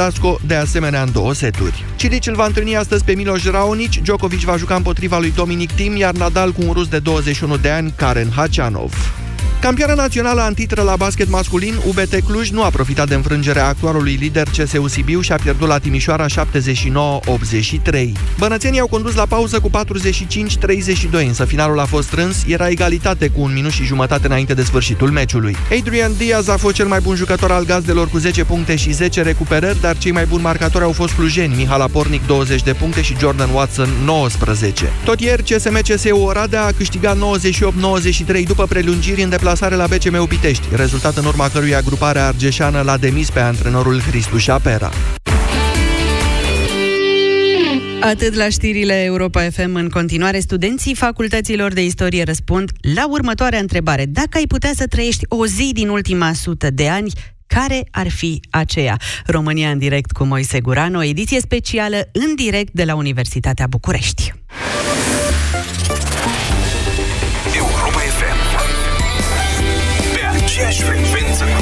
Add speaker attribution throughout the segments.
Speaker 1: Verdasco, de asemenea în două seturi. Cilic îl va întâlni astăzi pe Miloš Raonic, Djokovic va juca împotriva lui Dominic Thiem, iar Nadal cu un rus de 21 de ani, Karen Hacianov. Campioana națională antitră la basket masculin, UBT Cluj nu a profitat de înfrângerea actualului lider CSU Sibiu și a pierdut la Timișoara 79-83. Bănățenii au condus la pauză cu 45-32, însă finalul a fost strâns, era egalitate cu un minut și jumătate înainte de sfârșitul meciului. Adrian Diaz a fost cel mai bun jucător al gazdelor cu 10 puncte și 10 recuperări, dar cei mai buni marcatori au fost clujeni, Mihal Apornic 20 de puncte și Jordan Watson 19. Tot ieri, CSM CSU Oradea a câștigat 98-93 după prelungiri în deplasare deplasare la BCM Pitești, rezultat în urma căruia gruparea argeșană l-a demis pe antrenorul Cristu Șapera.
Speaker 2: Atât la știrile Europa FM în continuare, studenții facultăților de istorie răspund la următoarea întrebare. Dacă ai putea să trăiești o zi din ultima sută de ani, care ar fi aceea? România în direct cu Moise Guran, o ediție specială în direct de la Universitatea București.
Speaker 3: Nashville 25.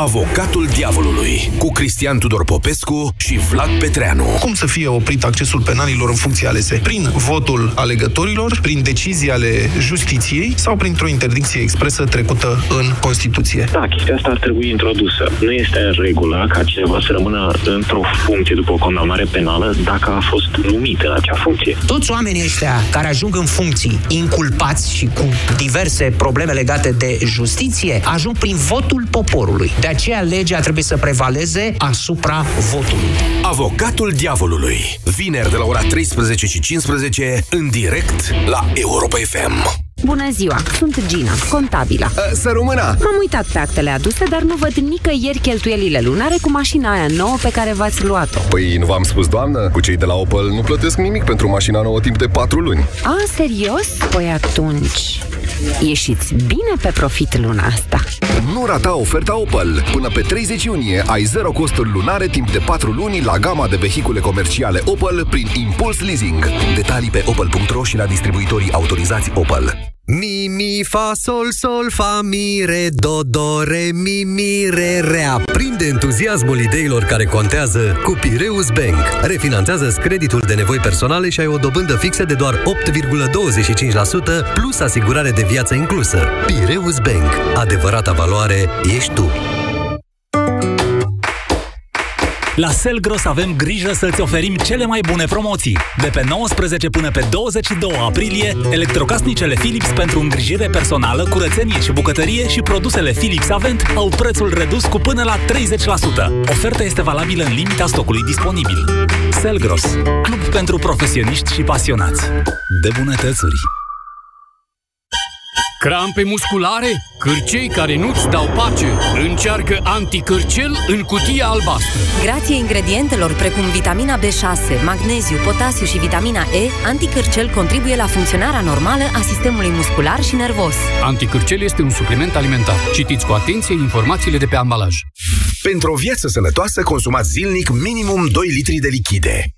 Speaker 3: Avocatul Diavolului cu Cristian Tudor Popescu și Vlad Petreanu.
Speaker 4: Cum să fie oprit accesul penalilor în funcție alese? Prin votul alegătorilor, prin decizii ale justiției sau printr-o interdicție expresă trecută în Constituție?
Speaker 5: Da, chestia asta ar trebui introdusă. Nu este în regulă ca cineva să rămână într-o funcție după o condamnare penală dacă a fost numit în acea funcție.
Speaker 6: Toți oamenii ăștia care ajung în funcții inculpați și cu diverse probleme legate de justiție ajung prin votul poporului. De aceea legea trebuie să prevaleze asupra votului.
Speaker 3: Avocatul Diavolului. Vineri de la ora 13 și 15 în direct la Europa FM.
Speaker 7: Bună ziua, sunt Gina, contabila.
Speaker 8: Uh, să rămână!
Speaker 7: M-am uitat pe actele aduse, dar nu văd nicăieri cheltuielile lunare cu mașina aia nouă pe care v-ați luat-o.
Speaker 8: Păi nu v-am spus, doamnă? Cu cei de la Opel nu plătesc nimic pentru mașina nouă timp de 4 luni.
Speaker 7: A, serios? Păi atunci... Ieșiți bine pe profit luna asta.
Speaker 8: Nu rata oferta Opel. Până pe 30 iunie ai zero costuri lunare timp de 4 luni la gama de vehicule comerciale Opel prin Impuls Leasing. Detalii pe opel.ro și la distribuitorii autorizați Opel.
Speaker 9: Mi, mi, fa, sol, sol, fa, mi, re, do, do, re, mi, mi, re, re. Aprinde entuziasmul ideilor care contează cu Pireus Bank. Refinanțează creditul de nevoi personale și ai o dobândă fixă de doar 8,25% plus asigurare de viață inclusă. Pireus Bank. Adevărata valoare ești tu.
Speaker 10: La Selgros avem grijă să-ți oferim cele mai bune promoții. De pe 19 până pe 22 aprilie, electrocasnicele Philips pentru îngrijire personală, curățenie și bucătărie și produsele Philips Avent au prețul redus cu până la 30%. Oferta este valabilă în limita stocului disponibil. Selgros, club pentru profesioniști și pasionați de bunătățuri.
Speaker 11: Crampe musculare? Cârcei care nu-ți dau pace? Încearcă anticârcel în cutia albastră.
Speaker 12: Grație ingredientelor precum vitamina B6, magneziu, potasiu și vitamina E, anticârcel contribuie la funcționarea normală a sistemului muscular și nervos.
Speaker 11: Anticârcel este un supliment alimentar. Citiți cu atenție informațiile de pe ambalaj.
Speaker 3: Pentru o viață sănătoasă, consumați zilnic minimum 2 litri de lichide.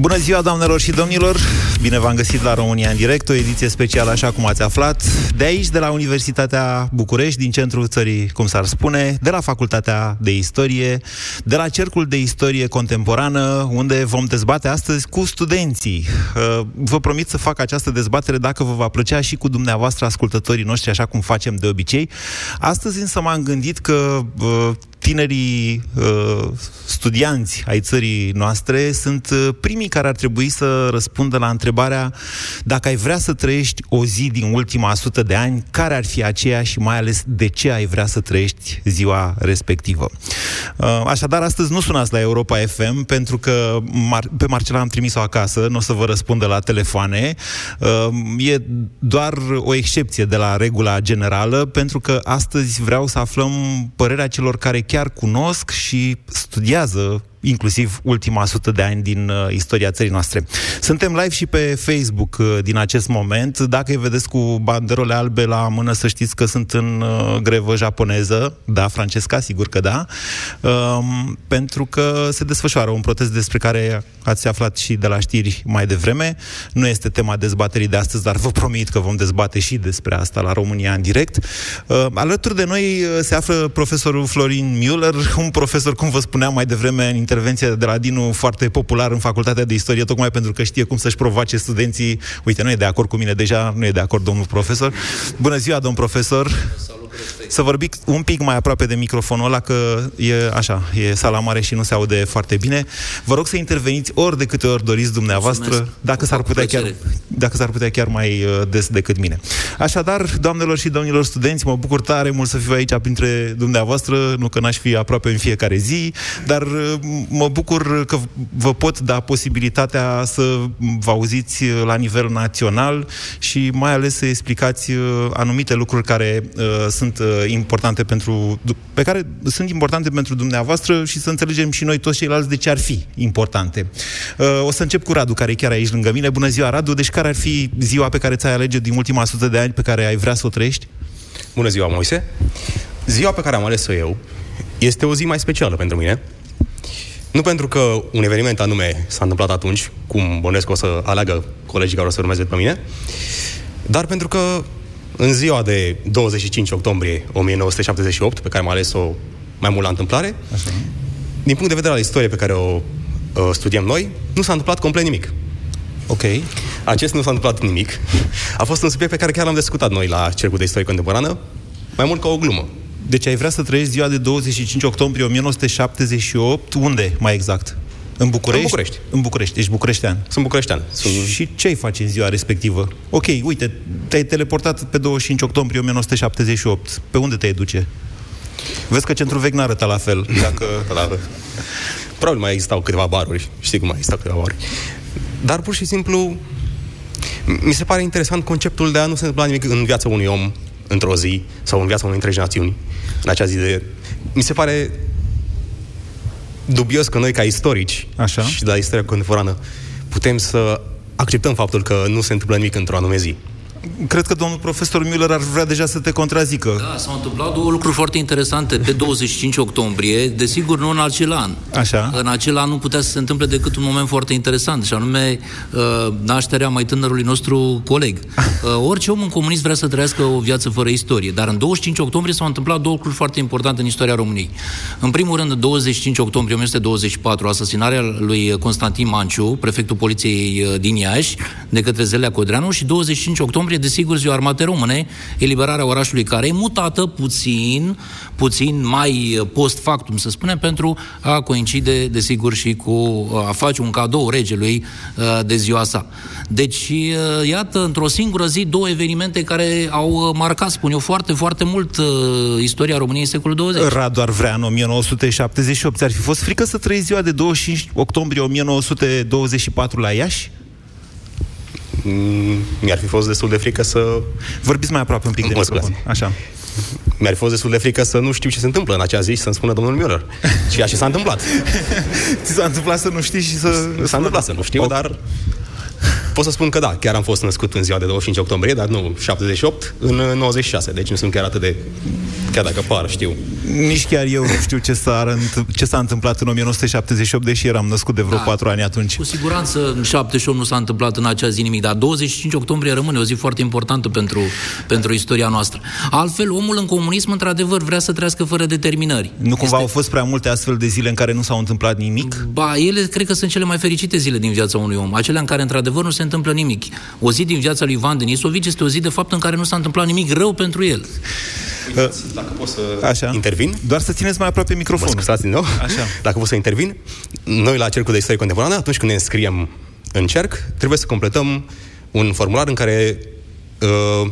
Speaker 13: Bună ziua, doamnelor și domnilor! Bine v-am găsit la România în direct, o ediție specială, așa cum ați aflat, de aici, de la Universitatea București, din centrul țării, cum s-ar spune, de la Facultatea de Istorie, de la Cercul de Istorie Contemporană, unde vom dezbate astăzi cu studenții. Uh, vă promit să fac această dezbatere dacă vă va plăcea și cu dumneavoastră, ascultătorii noștri, așa cum facem de obicei. Astăzi însă m-am gândit că uh, tinerii uh, studianți ai țării noastre sunt uh, primii care ar trebui să răspundă la întrebarea dacă ai vrea să trăiești o zi din ultima sută de ani, care ar fi aceea și mai ales de ce ai vrea să trăiești ziua respectivă. Uh, așadar, astăzi nu sunați la Europa FM pentru că Mar- pe Marcela am trimis-o acasă, nu o să vă răspundă la telefoane. Uh, e doar o excepție de la regula generală pentru că astăzi vreau să aflăm părerea celor care chiar cunosc și studiază inclusiv ultima sută de ani din uh, istoria țării noastre. Suntem live și pe Facebook uh, din acest moment. Dacă îi vedeți cu banderole albe la mână, să știți că sunt în uh, grevă japoneză. Da, Francesca, sigur că da. Um, pentru că se desfășoară un protest despre care ați aflat și de la știri mai devreme. Nu este tema dezbaterii de astăzi, dar vă promit că vom dezbate și despre asta la România în direct. Uh, alături de noi uh, se află profesorul Florin Müller, un profesor, cum vă spuneam mai devreme în intervenția de la Dinu, foarte popular în Facultatea de Istorie, tocmai pentru că știe cum să-și provoace studenții. Uite, nu e de acord cu mine deja, nu e de acord domnul profesor. Bună ziua, domn profesor! Să vorbiți un pic mai aproape de microfonul ăla, că e așa, e sala mare și nu se aude foarte bine. Vă rog să interveniți ori de câte ori doriți dumneavoastră,
Speaker 14: Mulțumesc.
Speaker 13: dacă s-ar, putea chiar, dacă s-ar putea chiar mai uh, des decât mine. Așadar, doamnelor și domnilor studenți, mă bucur tare mult să fiu aici printre dumneavoastră, nu că n-aș fi aproape în fiecare zi, dar uh, mă bucur că vă pot da posibilitatea să vă auziți uh, la nivel național și mai ales să explicați uh, anumite lucruri care uh, sunt uh, importante pentru, pe care sunt importante pentru dumneavoastră și să înțelegem și noi toți ceilalți de ce ar fi importante. Uh, o să încep cu Radu, care e chiar aici lângă mine. Bună ziua, Radu! Deci care ar fi ziua pe care ți-ai alege din ultima sută de ani pe care ai vrea să o trăiești?
Speaker 14: Bună ziua, Moise! Ziua pe care am ales-o eu este o zi mai specială pentru mine. Nu pentru că un eveniment anume s-a întâmplat atunci, cum bănuiesc că o să aleagă colegii care o să urmeze pe mine, dar pentru că în ziua de 25 octombrie 1978, pe care am ales-o mai mult la întâmplare,
Speaker 13: Așa.
Speaker 14: din punct de vedere al istoriei pe care o uh, studiem noi, nu s-a întâmplat complet nimic.
Speaker 13: Ok.
Speaker 14: Acest nu s-a întâmplat nimic. A fost un subiect pe care chiar l-am discutat noi la Cercul de Istorie Contemporană, mai mult ca o glumă.
Speaker 13: Deci ai vrea să trăiești ziua de 25 octombrie 1978, unde mai exact? În București?
Speaker 14: În București.
Speaker 13: În București, ești bucureștean.
Speaker 14: Sunt bucureștean. Sunt...
Speaker 13: Și ce ai face în ziua respectivă? Ok, uite, te-ai teleportat pe 25 octombrie 1978. Pe unde te-ai duce? Vezi că centrul vechi n-arăta la fel. Dacă...
Speaker 14: Da. Probabil mai existau câteva baruri. Știi cum mai existau câteva baruri. Dar pur și simplu mi se pare interesant conceptul de a nu se întâmpla nimic în viața unui om într-o zi sau în viața unei întregi națiuni în acea zi de... Mi se pare dubios că noi ca istorici
Speaker 13: Așa.
Speaker 14: și de la istoria contemporană putem să acceptăm faptul că nu se întâmplă nimic într-o anume zi.
Speaker 13: Cred că domnul profesor Müller ar vrea deja să te contrazică.
Speaker 11: Da, s-au întâmplat două lucruri foarte interesante pe 25 octombrie, desigur nu în acel an.
Speaker 13: Așa.
Speaker 11: În acel an nu putea să se întâmple decât un moment foarte interesant, și anume uh, nașterea mai tânărului nostru coleg. Uh, orice om în comunist vrea să trăiască o viață fără istorie, dar în 25 octombrie s-au întâmplat două lucruri foarte importante în istoria României. În primul rând, în 25 octombrie 1924, asasinarea lui Constantin Manciu, prefectul poliției uh, din Iași, de către Zelea Codreanu, și 25 octombrie, desigur, ziua armatei române, eliberarea orașului care e mutată puțin, puțin mai uh, post factum, să spunem, pentru a coincide, desigur, și cu uh, a face un cadou regelui uh, de ziua sa. Deci, uh, iată, într-o singură zi, două evenimente care au uh, marcat, spun eu, foarte, foarte mult uh, istoria României secolul 20.
Speaker 13: Radu ar vrea în 1978. Ți-ar fi fost frică să trăiești ziua de 25 octombrie 1924 la Iași?
Speaker 14: Mm, Mi-ar fi fost destul de frică să...
Speaker 13: Vorbiți mai aproape un pic de
Speaker 14: Mă
Speaker 13: microfon.
Speaker 14: scuzați.
Speaker 13: Așa.
Speaker 14: Mi-ar fi fost destul de frică să nu știu ce se întâmplă în acea zi și să-mi spună domnul Müller. Ceea ce s-a întâmplat.
Speaker 13: Ți s-a întâmplat să nu știi și să...
Speaker 14: S-a întâmplat să nu știu, dar pot să spun că da, chiar am fost născut în ziua de 25 octombrie, dar nu 78, în 96, deci nu sunt chiar atât de... Chiar dacă par, știu.
Speaker 13: Nici chiar eu nu știu ce s-a, ce s-a întâmplat în 1978, deși eram născut de vreo
Speaker 11: Da.
Speaker 13: 4 ani atunci.
Speaker 11: Cu siguranță în 78 nu s-a întâmplat în acea zi nimic, dar 25 octombrie rămâne o zi foarte importantă pentru, pentru istoria noastră. Altfel, omul în comunism, într-adevăr, vrea să trăiască fără determinări.
Speaker 13: Nu cumva au fost prea multe astfel de zile în care nu s-a întâmplat nimic?
Speaker 11: Ba, ele cred că sunt cele mai fericite zile din viața unui om, acelea în care într-adevăr nu se întâmplă nimic. O zi din viața lui Ivan Denisovici este o zi de fapt în care nu s-a întâmplat nimic rău pentru el.
Speaker 14: Dacă pot să
Speaker 13: Așa.
Speaker 14: intervin?
Speaker 13: Doar să țineți mai aproape microfonul.
Speaker 14: Mă scuzați din nou?
Speaker 13: Așa.
Speaker 14: Dacă pot să intervin, noi la Cercul de Istorie Contemporană, atunci când ne înscriem în cerc, trebuie să completăm un formular în care uh,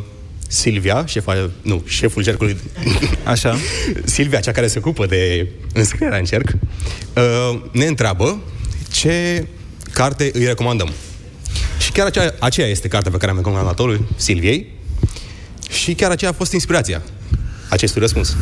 Speaker 14: Silvia, șefa, nu, șeful cercului,
Speaker 13: Așa.
Speaker 14: Silvia, cea care se ocupă de înscrierea în cerc, uh, ne întreabă ce carte îi recomandăm. Și chiar aceea, aceea este cartea pe care am recomandat-o lui Silviei și chiar aceea a fost inspirația acestui răspuns.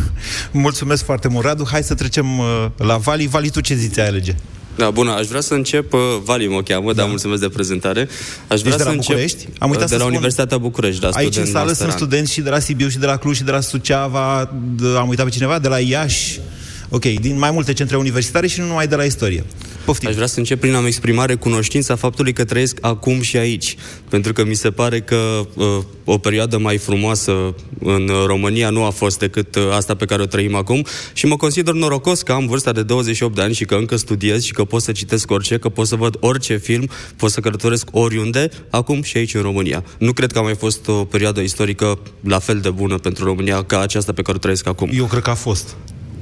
Speaker 13: Mulțumesc foarte mult, Radu. Hai să trecem uh, la Vali. Vali, tu ce zi ți-ai alege?
Speaker 15: Da, bună, aș vrea să încep, uh, Vali mă cheamă, da. dar mulțumesc de prezentare. Aș vrea
Speaker 13: Ești de
Speaker 15: să
Speaker 13: la
Speaker 15: încep
Speaker 13: București? Am uitat
Speaker 15: de
Speaker 13: să
Speaker 15: la
Speaker 13: spun.
Speaker 15: Universitatea București, da,
Speaker 13: Aici în
Speaker 15: student
Speaker 13: sală sunt
Speaker 15: masterand.
Speaker 13: studenți și de la Sibiu și de la Cluj și de la Suceava, de, am uitat pe cineva, de la Iași. Ok, din mai multe centre universitare și nu numai de la istorie. Poftim.
Speaker 15: Aș vrea să încep prin a-mi exprima recunoștința faptului că trăiesc acum și aici. Pentru că mi se pare că uh, o perioadă mai frumoasă în uh, România nu a fost decât uh, asta pe care o trăim acum și mă consider norocos că am vârsta de 28 de ani și că încă studiez și că pot să citesc orice, că pot să văd orice film, pot să călătoresc oriunde, acum și aici în România. Nu cred că a mai fost o perioadă istorică la fel de bună pentru România ca aceasta pe care o trăiesc acum.
Speaker 13: Eu cred că a fost.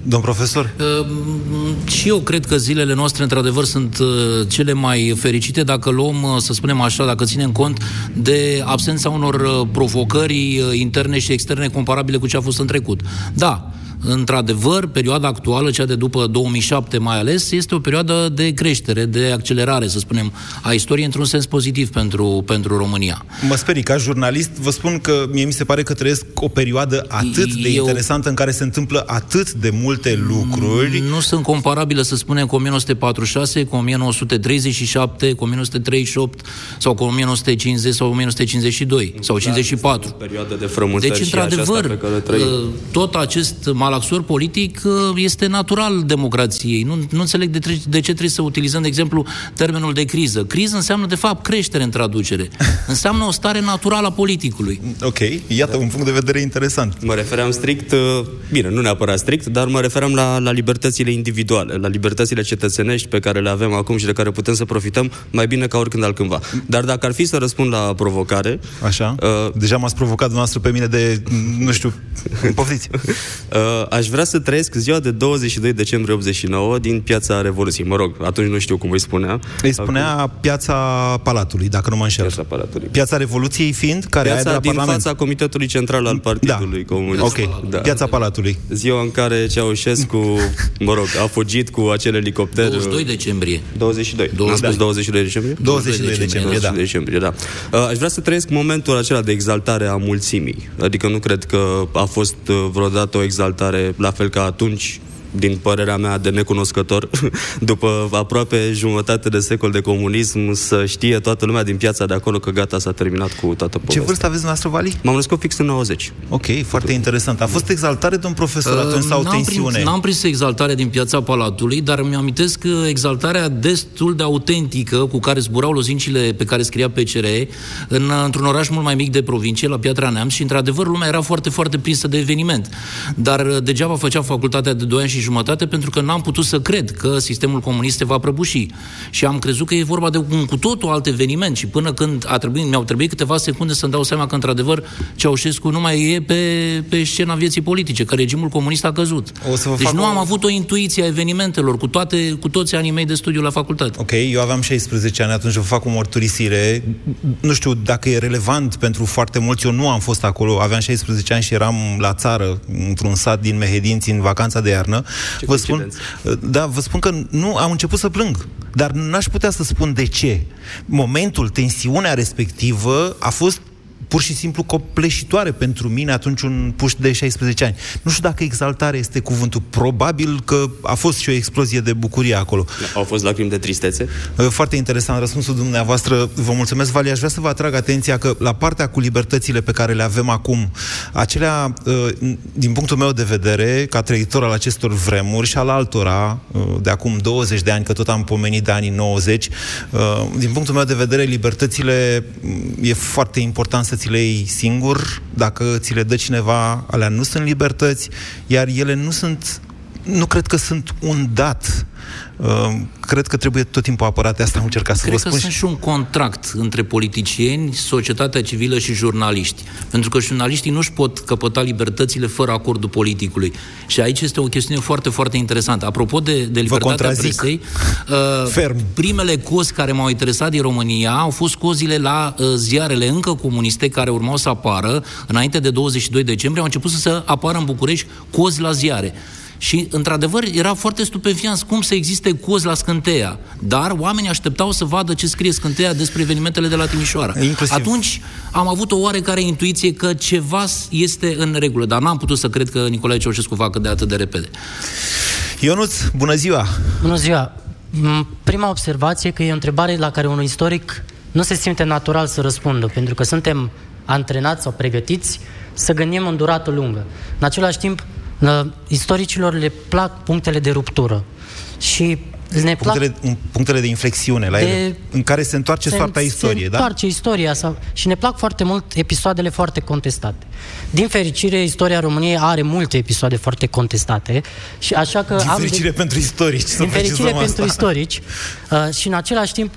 Speaker 13: Domn profesor?
Speaker 11: Uh, și eu cred că zilele noastre, într-adevăr, sunt uh, cele mai fericite dacă luăm, uh, să spunem așa, dacă ținem cont de absența unor uh, provocări uh, interne și externe comparabile cu ce a fost în trecut. Da, într-adevăr, perioada actuală, cea de după 2007 mai ales, este o perioadă de creștere, de accelerare, să spunem, a istoriei într-un sens pozitiv pentru, pentru România.
Speaker 13: Mă sperii, ca jurnalist, vă spun că mie mi se pare că trăiesc o perioadă atât de
Speaker 11: Eu-
Speaker 13: interesantă în care se întâmplă atât de multe lucruri.
Speaker 11: Nu sunt comparabile, să spunem, cu 1946, cu 1937, cu 1938 sau cu 1950 sau 1952 sau 54.
Speaker 15: Perioada de frământări
Speaker 11: Deci,
Speaker 15: și aceasta
Speaker 11: într-adevăr,
Speaker 15: pe care o trăim.
Speaker 11: uh, tot acest malaxor politic uh, este natural democrației. Nu, nu înțeleg de, tre- de ce trebuie să utilizăm, de exemplu, termenul de criză. Criză înseamnă, de fapt, creștere în traducere. Înseamnă o stare naturală a politicului.
Speaker 13: Ok, iată un punct de vedere interesant.
Speaker 15: Mă refeream strict, uh, bine, nu neapărat strict, dar mă referam la, la libertățile individuale, la libertățile cetățenești pe care le avem acum și de care putem să profităm mai bine ca oricând altcândva. Dar dacă ar fi să răspund la provocare...
Speaker 13: Așa?
Speaker 15: Uh,
Speaker 13: Deja m-ați provocat dumneavoastră pe mine de, nu știu, poftiți.
Speaker 15: Uh, aș vrea să trăiesc ziua de 22 decembrie 89 din Piața Revoluției. Mă rog, atunci nu știu cum îi spunea.
Speaker 13: Îi spunea Piața Palatului, dacă nu mă înșel.
Speaker 15: Piața Palatului.
Speaker 13: Piața Revoluției fiind, care
Speaker 15: Piața
Speaker 13: e de la
Speaker 15: din
Speaker 13: Parlament.
Speaker 15: fața Comitetului Central al Partidului da. Comunist.
Speaker 13: Ok, Piața Palatului.
Speaker 15: Ziua în care Ceaușescu, mă rog, a fugit cu acel elicopter...
Speaker 11: 22 decembrie.
Speaker 15: 22. 22. N-am spus 22 decembrie?
Speaker 13: 22 decembrie, da.
Speaker 15: 22 decembrie, da. Uh, Aș vrea să trăiesc momentul acela de exaltare a mulțimii. Adică nu cred că a fost uh, vreodată o exaltare la fel ca atunci din părerea mea de necunoscător, după aproape jumătate de secol de comunism, să știe toată lumea din piața de acolo că gata, s-a terminat cu toată povestea.
Speaker 13: Ce vârstă aveți dumneavoastră, Vali?
Speaker 15: M-am născut fix în 90.
Speaker 13: Ok, foarte interesant. A fost exaltare, domn profesor, atunci sau
Speaker 11: Uh, N-am
Speaker 13: tensiune?
Speaker 11: Prins, n-am prins exaltarea din piața Palatului, dar mi-amintesc că exaltarea destul de autentică cu care zburau lozincile pe care scria PCR în, într-un oraș mult mai mic de provincie, la Piatra Neamț, și într-adevăr lumea era foarte, foarte prinsă de eveniment. Dar uh, degeaba făceam facultatea de 2 ani și jumătate pentru că n-am putut să cred că sistemul comunist se va prăbuși. Și am crezut că e vorba de un cu totul alt eveniment și până când a trebuit, mi-au trebuit câteva secunde să-mi dau seama că într-adevăr Ceaușescu nu mai e pe, pe scena vieții politice, că regimul comunist a căzut.
Speaker 13: O să vă
Speaker 11: deci
Speaker 13: fac
Speaker 11: nu
Speaker 13: o-
Speaker 11: am avut o intuiție a evenimentelor cu, toate, cu toți anii mei de studiu la facultate.
Speaker 13: Ok, eu aveam 16 ani, atunci vă fac o mărturisire. Nu știu dacă e relevant pentru foarte mulți, eu nu am fost acolo, aveam 16 ani și eram la țară, într-un sat din Mehedinți, în vacanța de iarnă.
Speaker 15: Ce
Speaker 13: vă spun, da, vă spun că nu am început să plâng, dar n-aș putea să spun de ce. Momentul, tensiunea respectivă a fost pur și simplu copleșitoare pentru mine atunci un puș de 16 ani. Nu știu dacă exaltare este cuvântul. Probabil că a fost și o explozie de bucurie acolo.
Speaker 15: Au fost lacrimi de tristețe?
Speaker 13: Uh, Foarte interesant răspunsul dumneavoastră. Vă mulțumesc, Vali. Aș vrea să vă atrag atenția că la partea cu libertățile pe care le avem acum, acelea, uh, din punctul meu de vedere, ca trăitor al acestor vremuri și al altora, uh, de acum 20 de ani, că tot am pomenit de anii 90, uh, din punctul meu de vedere, libertățile mm, e foarte important să ți le iei singur. Dacă ți le dă cineva, alea nu sunt libertăți, iar ele nu sunt nu cred că sunt un dat. Uh, cred că trebuie tot timpul apărate. Asta am încercat să
Speaker 11: Cred
Speaker 13: vă
Speaker 11: că
Speaker 13: spun.
Speaker 11: sunt și un contract între politicieni, societatea civilă și jurnaliști. Pentru că jurnaliștii nu își pot căpăta libertățile fără acordul politicului. Și aici este o chestiune foarte, foarte interesantă. Apropo de, de libertatea
Speaker 13: contrazic.
Speaker 11: presei, uh,
Speaker 13: Ferm.
Speaker 11: primele cozi care m-au interesat din România au fost cozile la uh, ziarele încă comuniste care urmau să apară înainte de 22 decembrie. Au început să apară în București cozi la ziare. Și, într-adevăr, era foarte stupefiant cum să existe cozi la scânteia. Dar oamenii așteptau să vadă ce scrie scânteia despre evenimentele de la Timișoara.
Speaker 13: Inclusiv.
Speaker 11: Atunci am avut o oarecare intuiție că ceva este în regulă, dar n-am putut să cred că Nicolae Ceaușescu facă de atât de repede.
Speaker 13: Ionuț, bună ziua!
Speaker 16: Bună ziua! Prima observație că e o întrebare la care un istoric nu se simte natural să răspundă, pentru că suntem antrenați sau pregătiți să gândim în durată lungă. În același timp, istoricilor le plac punctele de ruptură. Și ne
Speaker 13: punctele, plac... punctele de inflexiune la de... ele, în care se întoarce se, soarta istoriei, se
Speaker 16: da? întoarce istoria sau... și ne plac foarte mult episoadele foarte contestate. Din fericire, istoria României are multe episoade foarte contestate și așa că
Speaker 13: Din
Speaker 16: am
Speaker 13: fericire de... pentru istorici.
Speaker 16: Din fericire pentru asta. istorici uh, și în același timp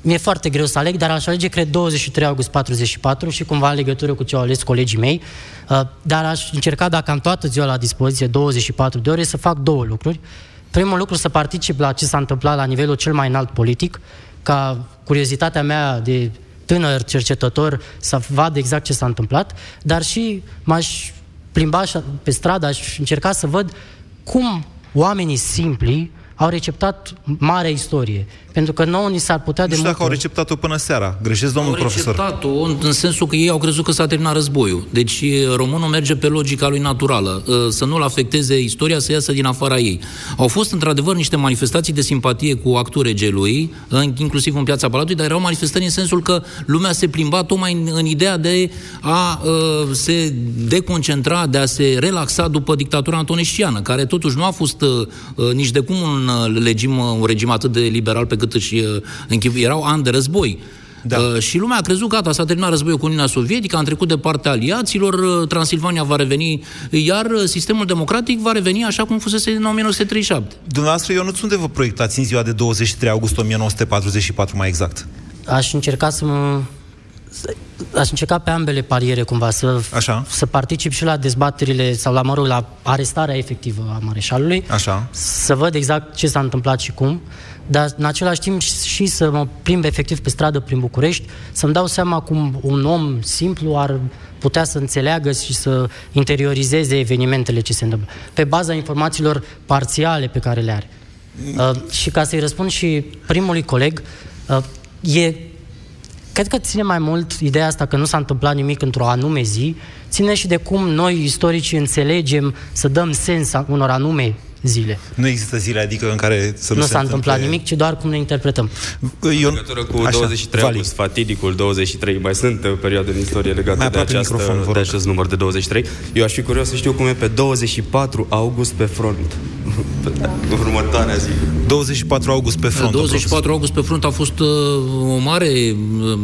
Speaker 16: mi-e foarte greu să aleg, dar aș alege, cred, 23 august 44 și cumva în legătură cu ce au ales colegii mei. Uh, dar aș încerca, dacă am toată ziua la dispoziție, 24 de ore, să fac două lucruri. Primul lucru, să particip la ce s-a întâmplat la nivelul cel mai înalt politic, ca curiozitatea mea de tânăr cercetător să vadă exact ce s-a întâmplat, dar și m-aș plimba pe stradă, aș încerca să văd cum oamenii simpli au receptat marea istorie. Pentru că nouă ni s-ar putea de
Speaker 13: Nu știu dacă au receptat-o până seara. Greșesc, domnul
Speaker 11: au
Speaker 13: profesor.
Speaker 11: Au receptat-o în sensul că ei au crezut că s-a terminat războiul. Deci românul merge pe logica lui naturală. Să nu-l afecteze istoria, să iasă din afara ei. Au fost, într-adevăr, niște manifestații de simpatie cu actul regelui, inclusiv în piața Palatului, dar erau manifestări în sensul că lumea se plimba tocmai în, în ideea de a uh, se deconcentra, de a se relaxa după dictatura antonesciană, care totuși nu a fost uh, nici de cum un, regim, un regim atât de liberal pe cât își uh, închipuie. Erau ani de război. Da. Uh, și lumea a crezut, gata, s-a terminat războiul cu Uniunea Sovietică, am trecut de partea aliaților, uh, Transilvania va reveni, iar uh, sistemul democratic va reveni așa cum fusese în 1937.
Speaker 13: Dumneavoastră, eu nu sunt unde vă proiectați în ziua de 23 august 1944 mai exact?
Speaker 16: Aș încerca să mă aș încerca pe ambele pariere cumva, să,
Speaker 13: Așa.
Speaker 16: să particip și la dezbaterile sau la, mă rog, la arestarea efectivă a Mareșalului,
Speaker 13: Așa.
Speaker 16: să văd exact ce s-a întâmplat și cum, dar în același timp și să mă plimb efectiv pe stradă prin București, să-mi dau seama cum un om simplu ar putea să înțeleagă și să interiorizeze evenimentele ce se întâmplă, pe baza informațiilor parțiale pe care le are. Uh, și ca să-i răspund și primului coleg, uh, e Cred că ține mai mult ideea asta că nu s-a întâmplat nimic într-o anume zi, ține și de cum noi, istoricii, înțelegem să dăm sens unor anume zile.
Speaker 13: Nu există zile, adică în care să nu,
Speaker 16: nu
Speaker 13: se
Speaker 16: s-a întâmplat nimic, ci doar cum ne interpretăm.
Speaker 15: Eu... În legătură cu Așa, 23 Vali. august, fatidicul 23, mai sunt uh, perioade în istorie legate de, această, de acest număr de 23. Eu aș fi curios să știu cum e pe 24 august pe front. Următoarea zi.
Speaker 13: 24 august pe front.
Speaker 11: 24 profesor. august pe front a fost uh, o mare uh,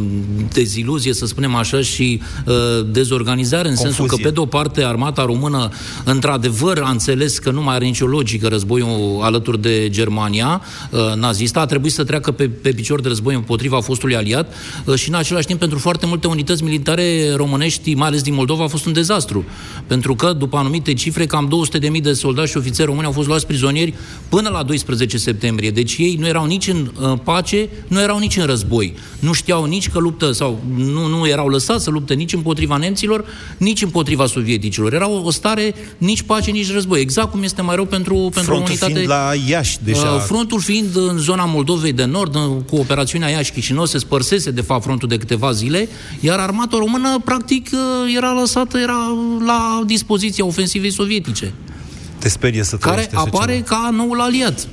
Speaker 11: deziluzie, să spunem așa, și uh, dezorganizare, în Confuzie. sensul că, pe de o parte, armata română, într-adevăr, a înțeles că nu mai are nicio logică războiul alături de Germania uh, nazistă, a trebuit să treacă pe, pe picior de război împotriva fostului aliat uh, și, în același timp, pentru foarte multe unități militare românești, mai ales din Moldova, a fost un dezastru. Pentru că, după anumite cifre, cam 200.000 de soldați și ofițeri români au fost luați prizonieri până la 12 septembrie. Deci ei nu erau nici în uh, pace, nu erau nici în război. Nu știau nici că luptă sau nu, nu erau lăsați să lupte nici împotriva nemților, nici împotriva sovieticilor. Era o, o stare nici pace, nici război. Exact cum este mai rău pentru, pentru
Speaker 13: Frontul
Speaker 11: unitate.
Speaker 13: fiind la Iași deja. Uh,
Speaker 11: frontul fiind în zona Moldovei de Nord, cu operațiunea Iași-Chișinău, se spărsese de fapt frontul de câteva zile, iar armata română practic uh, era lăsată, era la dispoziția ofensivei sovietice
Speaker 13: te sperie să
Speaker 11: Care apare ceva. ca noul aliat.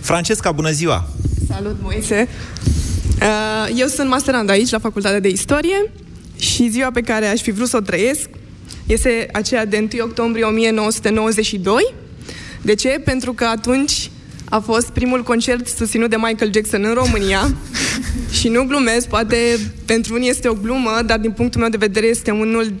Speaker 13: Francesca, bună ziua!
Speaker 17: Salut, Moise! Uh, eu sunt masterand aici, la Facultatea de Istorie și ziua pe care aș fi vrut să o trăiesc este aceea de 1 octombrie 1992. De ce? Pentru că atunci a fost primul concert susținut de Michael Jackson în România și nu glumesc, poate pentru unii este o glumă, dar din punctul meu de vedere este unul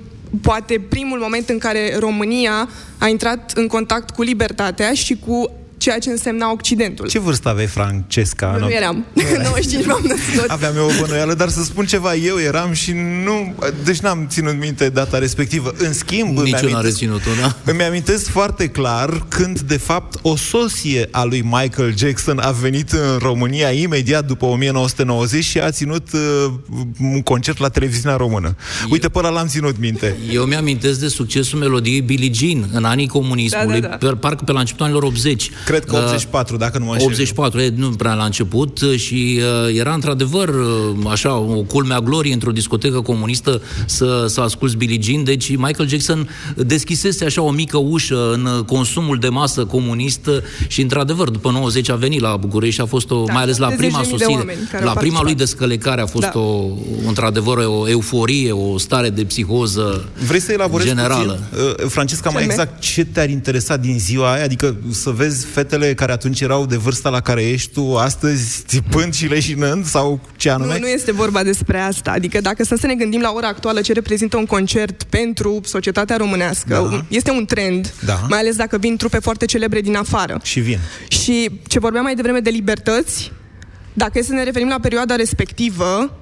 Speaker 17: poate primul moment în care România a intrat în contact cu libertatea și cu ceea ce însemna Occidentul.
Speaker 13: Ce vârstă aveai, Francesca?
Speaker 17: Nu, nu eram. 95 m-am născut.
Speaker 13: Aveam eu o bănuială, dar să spun ceva, eu eram și nu... Deci n-am ținut minte data respectivă. În schimb,
Speaker 11: Nici eu n-am reținut-o, da?
Speaker 13: Îmi amintesc foarte clar când, de fapt, o sosie a lui Michael Jackson a venit în România imediat după 1990 și a ținut uh, un concert la televiziunea română. Uite, pe ăla l-am ținut minte.
Speaker 11: Eu mi-amintesc de succesul melodiei Billie Jean în anii comunismului, da, da, da. parcă pe la începutul anilor 80
Speaker 13: Cred că 84, uh, dacă nu mă înșel.
Speaker 11: 84, e, nu prea la început și uh, era într-adevăr uh, așa o culmea glorie într-o discotecă comunistă să, să asculți Billie Jean, deci Michael Jackson deschisese așa o mică ușă în consumul de masă comunist și într-adevăr după 90 a venit la București și a fost o,
Speaker 17: Da,
Speaker 11: mai ales la prima
Speaker 17: 10.000 de
Speaker 11: sosire,
Speaker 17: oameni care
Speaker 11: la
Speaker 17: au
Speaker 11: prima lui
Speaker 17: participat.
Speaker 11: descălecare a fost
Speaker 17: Da.
Speaker 11: o, într-adevăr o euforie, o stare de psihoză
Speaker 13: Vrei să elaborezi
Speaker 11: generală.
Speaker 13: puțin, uh, Francesca, mai
Speaker 11: Ce?
Speaker 13: exact ce te-ar interesa din ziua aia? Adică să vezi fetele care atunci erau de vârsta la care ești tu, astăzi țipând și leșinând sau ce anume?
Speaker 17: Nu, nu este vorba despre asta. Adică dacă să, să ne gândim la ora actuală ce reprezintă un concert pentru societatea românească,
Speaker 13: Da.
Speaker 17: este un trend,
Speaker 13: Da.
Speaker 17: mai ales dacă vin trupe foarte celebre din afară.
Speaker 13: Și vin.
Speaker 17: Și ce vorbeam mai devreme de libertăți, dacă e să ne referim la perioada respectivă,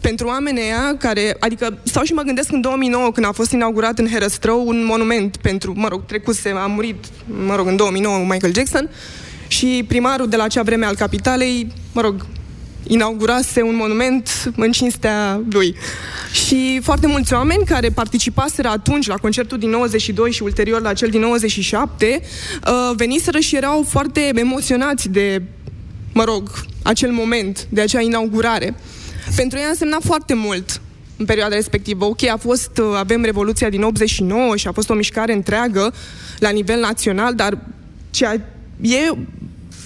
Speaker 17: pentru oamenii aia care, adică stau și mă gândesc în 2009 când a fost inaugurat în Herăstrău un monument pentru, mă rog, trecuse, a murit, mă rog, în 2009 Michael Jackson și primarul de la acea vreme al capitalei, mă rog, inaugurase un monument în cinstea lui. Și foarte mulți oameni care participaseră atunci la concertul din 92 și ulterior la cel din 97, uh, veniseră și erau foarte emoționați de, mă rog, acel moment, de acea inaugurare. Pentru ei a însemnat foarte mult în perioada respectivă. Ok, a fost, uh, avem Revoluția din 89 și a fost o mișcare întreagă la nivel național, dar ceea e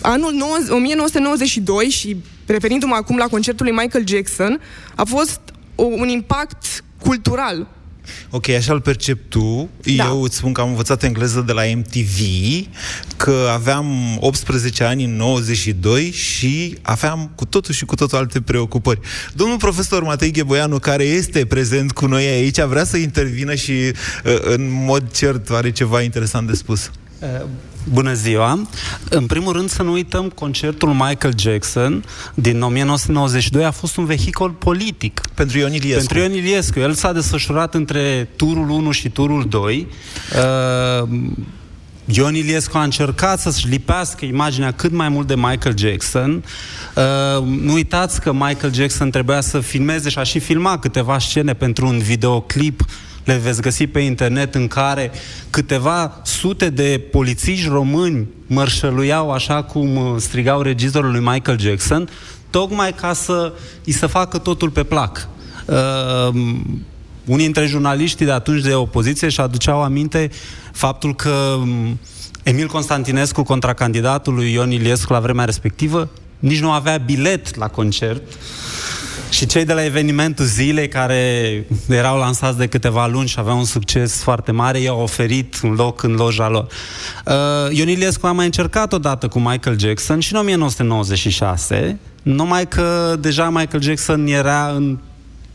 Speaker 17: anul 9 1992 și referindu-mă acum la concertul lui Michael Jackson, a fost o, un impact cultural.
Speaker 13: Ok, așa îl percep tu.
Speaker 17: Da.
Speaker 13: Eu îți spun că am învățat engleză de la MTV, că aveam 18 ani în 92 și aveam cu totul și cu totul alte preocupări. Domnul profesor Matei Gheboianu, care este prezent cu noi aici, vrea să intervină și uh, în mod cert are ceva interesant de spus.
Speaker 18: Bună ziua! În primul rând să nu uităm, concertul Michael Jackson din 1992 a fost un vehicul politic.
Speaker 13: Pentru Ion Iliescu.
Speaker 18: Pentru Ion Iliescu. El s-a desfășurat între turul 1 și turul 2. Uh, Ion Iliescu a încercat să-și lipească imaginea cât mai mult de Michael Jackson. Uh, nu uitați că Michael Jackson trebuia să filmeze și a și filmat câteva scene pentru un videoclip le veți găsi pe internet în care câteva sute de polițiști români mărșăluiau așa cum uh, strigau regizorul lui Michael Jackson, tocmai ca să îi să facă totul pe plac. Uh, unii dintre jurnaliștii de atunci de opoziție și aduceau aminte faptul că um, Emil Constantinescu, contracandidatul lui Ion Iliescu la vremea respectivă, nici nu avea bilet la concert și cei de la evenimentul zilei, care erau lansați de câteva luni și aveau un succes foarte mare, i-au oferit un loc în loja lor. Uh, Ion Iliescu a mai încercat odată cu Michael Jackson și în 1996, numai că deja Michael Jackson era în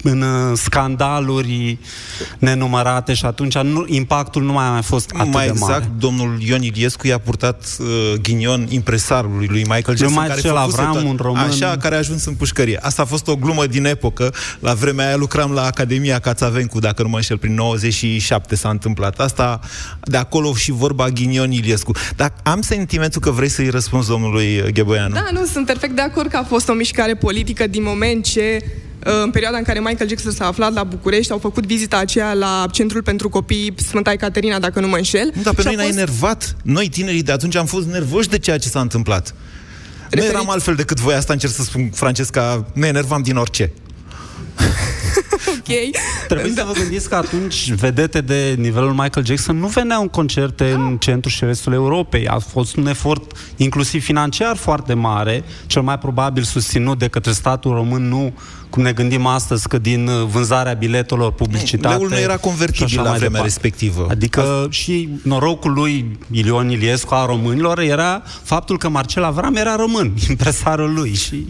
Speaker 18: în uh, scandaluri nenumărate și atunci nu, impactul nu mai a mai fost atât
Speaker 13: mai
Speaker 18: de
Speaker 13: exact,
Speaker 18: mare.
Speaker 13: domnul Ion Iliescu i-a purtat uh, ghinion impresarului lui Michael Jackson.
Speaker 18: Numai
Speaker 13: care
Speaker 18: cel
Speaker 13: făcuse
Speaker 18: Avram,
Speaker 13: tot-
Speaker 18: un român.
Speaker 13: Așa, care a ajuns în pușcărie. Asta a fost o glumă din epocă. La vremea aia lucram la Academia Cațavencu, dacă nu mă înșel, prin 97 s-a întâmplat asta. De acolo și vorba ghinion Iliescu. Dar am sentimentul că vrei să-i răspunzi domnului Gheboianu.
Speaker 17: Da, nu, sunt perfect de acord că a fost o mișcare politică din moment ce uh, în perioada în care Michael Jackson s-a aflat la București, au făcut vizita aceea la Centrul pentru Copii Sfânta Ecaterina, dacă nu mă înșel.
Speaker 13: Nu, dar pe
Speaker 17: Și a
Speaker 13: noi ne-a
Speaker 17: fost-
Speaker 13: enervat. Noi, tinerii de atunci, am fost nervoși de ceea ce s-a întâmplat. Nu eram altfel decât voi, asta încerc să spun, Francesca, ne enervam din orice.
Speaker 17: ok.
Speaker 18: Trebuie să vă gândiți că atunci vedete de nivelul Michael Jackson nu veneau în concerte în centrul și restul Europei. A fost un efort inclusiv financiar foarte mare, cel mai probabil susținut de către statul român, nu cum ne gândim astăzi că din uh, vânzarea biletelor, publicitate...
Speaker 13: Leul nu era
Speaker 18: și
Speaker 13: convertibil
Speaker 18: așa
Speaker 13: la
Speaker 18: mai
Speaker 13: vremea
Speaker 18: departe.
Speaker 13: respectivă.
Speaker 18: Adică și norocul lui Ilion Iliescu a românilor era faptul că Marcel Avram era român, impresarul lui și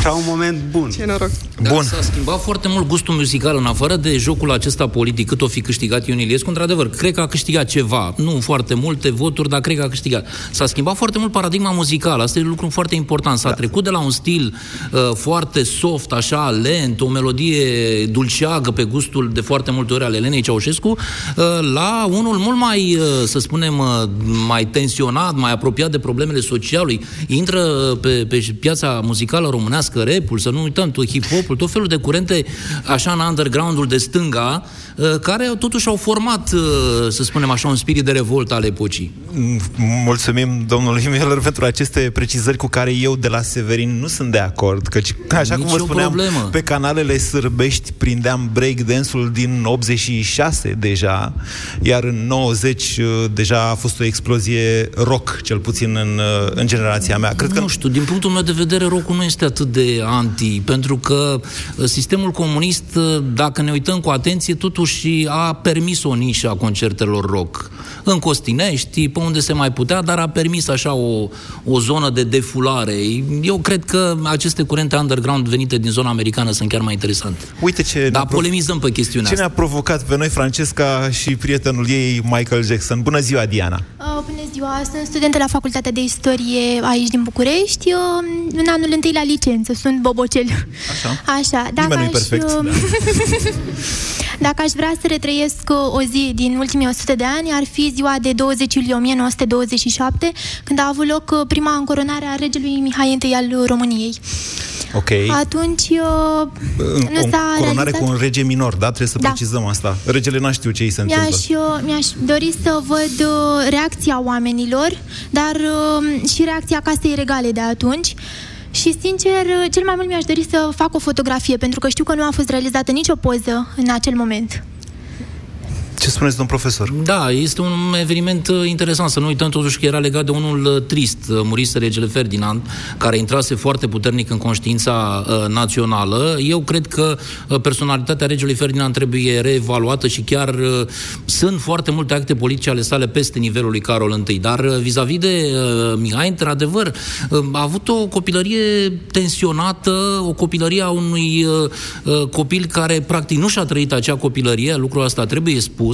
Speaker 18: era un moment bun.
Speaker 17: Ce noroc.
Speaker 11: Bun. S-a schimbat foarte mult gustul muzical în afară de jocul acesta politic, cât o fi câștigat Ion Iliescu, într-adevăr, cred că a câștigat ceva, nu foarte multe voturi, dar cred că a câștigat. S-a schimbat foarte mult paradigma muzicală, asta e un lucru foarte important. S-a da. trecut de la un stil uh, foarte soft, așa, lent, o melodie dulceagă pe gustul de foarte multe ori al Elenei Ceaușescu, uh, la unul mult mai, uh, să spunem, uh, mai tensionat, mai apropiat de problemele socialului. Intră pe, pe piața muzicală românească repul, să nu uităm, tot hip-hopul, tot felul de curente așa în undergroundul de stânga, care totuși au format, să spunem așa, un spirit de revoltă al epocii.
Speaker 13: Mulțumim domnului Miller pentru aceste precizări cu care eu de la Severin nu sunt de acord, căci așa
Speaker 11: Nici
Speaker 13: cum vă
Speaker 11: o
Speaker 13: spuneam,
Speaker 11: problemă.
Speaker 13: pe canalele sârbești prindeam breakdance-ul din 86 deja, iar în 90 uh, deja a fost o explozie rock, cel puțin în, uh, în generația mea. Cred că
Speaker 11: nu știu, din punctul meu de vedere, rock nu este atât de anti, pentru că uh, sistemul comunist, uh, dacă ne uităm cu atenție, totuși a permis o nișă a concertelor rock. În Costinești, pe unde se mai putea, dar a permis așa o, o zonă de defulare. Eu cred că aceste curente underground venite din zona americană sunt chiar mai interesante.
Speaker 13: Uite ce
Speaker 11: Dar
Speaker 13: ne-a
Speaker 11: polemizăm pe chestiunea
Speaker 13: Ce
Speaker 11: asta.
Speaker 13: ne-a provocat pe noi Francesca și prietenul ei Michael Jackson. Bună ziua, Diana!
Speaker 19: Uh, Bună ziua, sunt studentă la Facultatea de Istorie aici din București, uh, în anul întâi la licență, sunt bobocel.
Speaker 13: Așa.
Speaker 19: Așa, dacă
Speaker 13: Nimeni nu-i
Speaker 19: aș,
Speaker 13: perfect,
Speaker 19: uh, dacă aș vrea să retrăiesc uh, o zi din ultimii 100 de ani, ar fi ziua de 20 iulie 1927, când a avut loc uh, prima încoronare a regelui Mihai I al României.
Speaker 13: Ok.
Speaker 19: Atunci uh, nu
Speaker 13: o
Speaker 19: s-a
Speaker 13: coronare
Speaker 19: realizat...
Speaker 13: cu un rege minor, da? Trebuie să
Speaker 19: Da.
Speaker 13: precizăm asta. Regele n-a știut ce îi se întâmplă.
Speaker 19: Mi-aș, uh, mi-aș dori să văd uh, reacția oamenilor, dar uh, și reacția casei regale de atunci. Și, sincer, uh, cel mai mult mi-aș dori să fac o fotografie, pentru că știu că nu a fost realizată nicio poză în acel moment.
Speaker 13: Ce spuneți, domn profesor?
Speaker 11: Da, este un eveniment uh, interesant. Să nu uităm totuși că era legat de unul uh, trist. Uh, Murise regele Ferdinand, care intrase foarte puternic în conștiința uh, națională. Eu cred că uh, personalitatea regelui Ferdinand trebuie reevaluată și chiar uh, sunt foarte multe acte politice ale sale peste nivelul lui Carol I. Dar uh, vis-a-vis de uh, Mihai, într-adevăr, uh, a avut o copilărie tensionată, o copilărie a unui uh, uh, copil care practic nu și-a trăit acea copilărie, lucrul ăsta trebuie spus.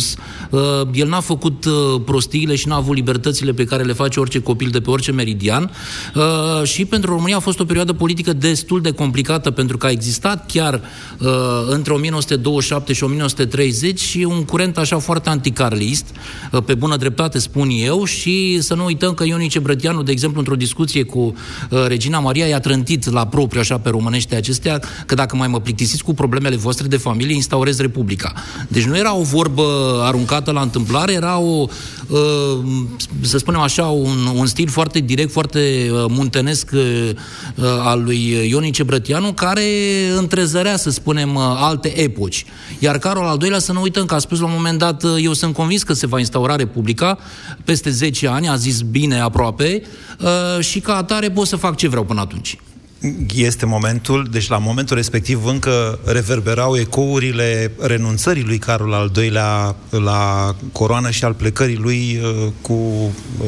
Speaker 11: Uh, el n-a făcut uh, prostiile și n-a avut libertățile pe care le face orice copil de pe orice meridian. Uh, și pentru România a fost o perioadă politică destul de complicată pentru că a existat chiar uh, între 1927 și 1930 și un curent așa foarte anticarlist, uh, pe bună dreptate spun eu, și să nu uităm că Ionice Brătianu, de exemplu, într-o discuție cu uh, Regina Maria, i-a trântit la propriu așa pe românește acestea, că dacă mai mă plictisiți cu problemele voastre de familie, instaurez Republica. Deci nu era o vorbă aruncată la întâmplare, era o, uh, să spunem așa, un, un stil foarte direct, foarte uh, muntenesc uh, uh, al lui Ionice Brătianu, care întrezărea, să spunem, uh, alte epoci. Iar Carol al II-lea, să nu uităm că a spus la un moment dat, uh, eu sunt convins că se va instaura Republica peste 10 ani, a zis bine aproape, uh, și ca atare pot să fac ce vreau până atunci.
Speaker 13: Este momentul, deci la momentul respectiv încă reverberau ecourile renunțării lui Carol al II-lea la coroană și al plecării lui uh, cu... Uh,